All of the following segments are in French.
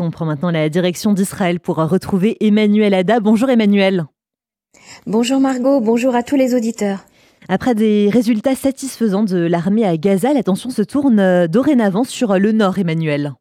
On prend maintenant la direction d'Israël pour retrouver Emmanuel Ada. Bonjour Emmanuel. Bonjour Margot, bonjour à tous les auditeurs. Après des résultats satisfaisants de l'armée à Gaza, l'attention se tourne dorénavant sur le nord, Emmanuel.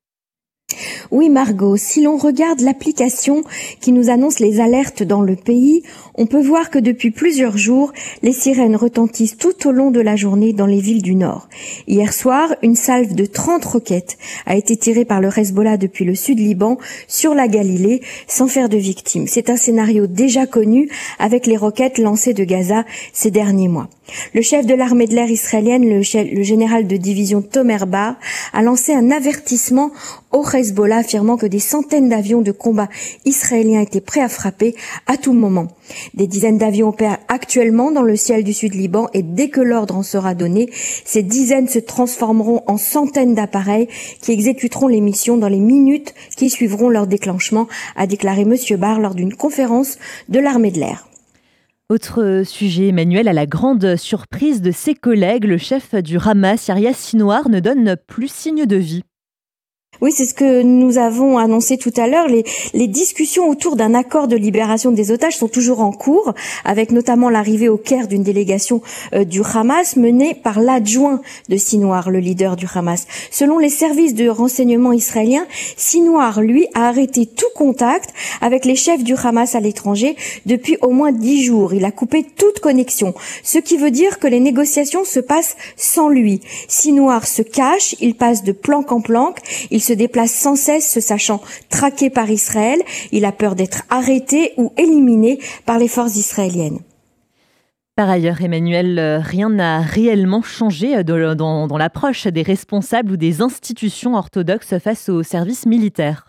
Oui Margot, si l'on regarde l'application qui nous annonce les alertes dans le pays, on peut voir que depuis plusieurs jours, les sirènes retentissent tout au long de la journée dans les villes du nord. Hier soir, une salve de 30 roquettes a été tirée par le Hezbollah depuis le sud Liban sur la Galilée sans faire de victimes. C'est un scénario déjà connu avec les roquettes lancées de Gaza ces derniers mois. Le chef de l'armée de l'air israélienne, le, général de division Tomer Bar, a lancé un avertissement au Hezbollah affirmant que des centaines d'avions de combat israéliens étaient prêts à frapper à tout moment. Des dizaines d'avions opèrent actuellement dans le ciel du sud Liban et dès que l'ordre en sera donné, ces dizaines se transformeront en centaines d'appareils qui exécuteront les missions dans les minutes qui suivront leur déclenchement, a déclaré M. Barr lors d'une conférence de l'armée de l'air. Autre sujet, Emmanuel, à la grande surprise de ses collègues, le chef du Hamas, Yahya Sinwar, ne donne plus signe de vie. Oui, c'est ce que nous avons annoncé tout à l'heure. Les, les, discussions autour d'un accord de libération des otages sont toujours en cours, avec notamment l'arrivée au Caire d'une délégation euh, du Hamas menée par l'adjoint de Sinoir, le leader du Hamas. Selon les services de renseignement israéliens, Sinoir, lui, a arrêté tout contact avec les chefs du Hamas à l'étranger depuis au moins dix jours. Il a coupé toute connexion, ce qui veut dire que les négociations se passent sans lui. Sinoir se cache, il passe de planque en planque, se déplace sans cesse, se sachant traqué par Israël. Il a peur d'être arrêté ou éliminé par les forces israéliennes. Par ailleurs, Emmanuel, euh, rien n'a réellement changé euh, dans, dans l'approche des responsables ou des institutions orthodoxes face aux services militaires.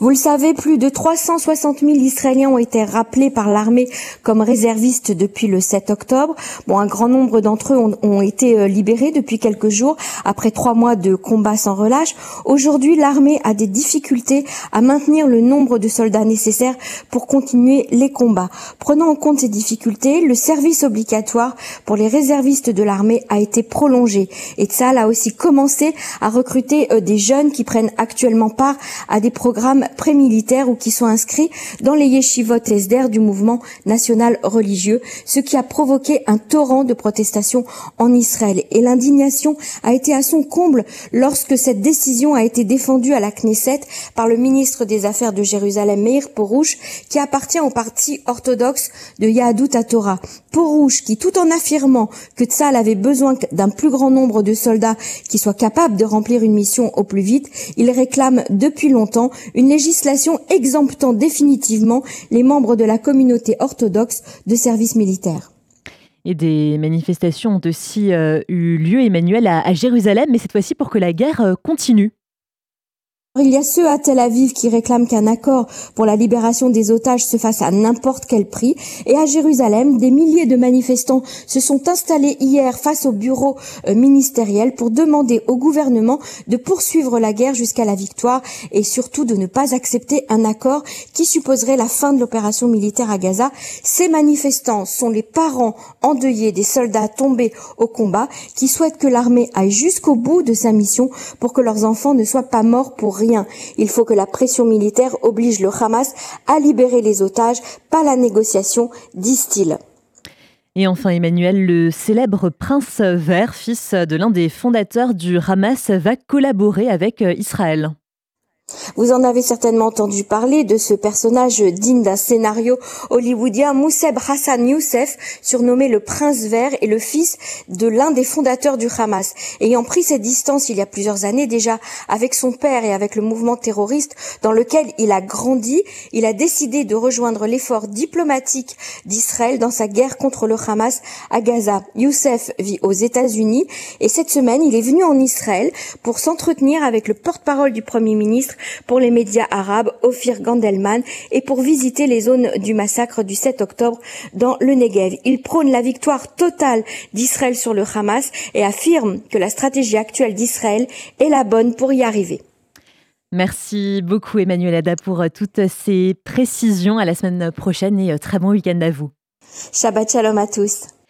Vous le savez, plus de 360 000 Israéliens ont été rappelés par l'armée comme réservistes depuis le 7 octobre. Bon, un grand nombre d'entre eux ont, été euh, libérés depuis quelques jours après trois mois de combats sans relâche. Aujourd'hui, l'armée a des difficultés à maintenir le nombre de soldats nécessaires pour continuer les combats. Prenant en compte ces difficultés, le service obligatoire pour les réservistes de l'armée a été prolongé et Tzal a aussi commencé à recruter euh, des jeunes qui prennent actuellement part à des programmes pré-militaires ou qui sont inscrits dans les yeshivot esder du mouvement national religieux, ce qui a provoqué un torrent de protestations en Israël. Et l'indignation a été à son comble lorsque cette décision a été défendue à la Knesset par le ministre des Affaires de Jérusalem, Meir Porouche, qui appartient au parti orthodoxe de Yahadut Torah. Porouche, qui tout en affirmant que Tzal avait besoin d'un plus grand nombre de soldats qui soient capables de remplir une mission au plus vite, il réclame depuis longtemps une législation exemptant définitivement les membres de la communauté orthodoxe de service militaire. Et des manifestations ont aussi euh, eu lieu, Emmanuel, à Jérusalem, mais cette fois-ci pour que la guerre euh, continue. Il y a ceux à Tel Aviv qui réclament qu'un accord pour la libération des otages se fasse à n'importe quel prix. Et à Jérusalem, des milliers de manifestants se sont installés hier face au bureau euh, ministériel pour demander au gouvernement de poursuivre la guerre jusqu'à la victoire et surtout de ne pas accepter un accord qui supposerait la fin de l'opération militaire à Gaza. Ces manifestants sont les parents endeuillés des soldats tombés au combat qui souhaitent que l'armée aille jusqu'au bout de sa mission pour que leurs enfants ne soient pas morts pour rien. Il faut que la pression militaire oblige le Hamas à libérer les otages, pas la négociation, disent-ils. Et enfin, Emmanuel, le célèbre prince vert, fils de l'un des fondateurs du Hamas, va collaborer avec Israël. Vous en avez certainement entendu parler de ce personnage digne d'un scénario hollywoodien, Mousseb Hassan Youssef, surnommé le Prince Vert et le fils de l'un des fondateurs du Hamas. Ayant pris ses distances il y a plusieurs années déjà avec son père et avec le mouvement terroriste dans lequel il a grandi, il a décidé de rejoindre l'effort diplomatique d'Israël dans sa guerre contre le Hamas à Gaza. Youssef vit aux États-Unis et cette semaine, il est venu en Israël pour s'entretenir avec le porte-parole du Premier ministre pour les médias arabes, Ophir Gandelman, et pour visiter les zones du massacre du 7 octobre dans le Negev. Il prône la victoire totale d'Israël sur le Hamas et affirme que la stratégie actuelle d'Israël est la bonne pour y arriver. Merci beaucoup Emmanuel Ada pour toutes ces précisions. À la semaine prochaine et euh, très bon week-end à vous. Shabbat shalom à tous.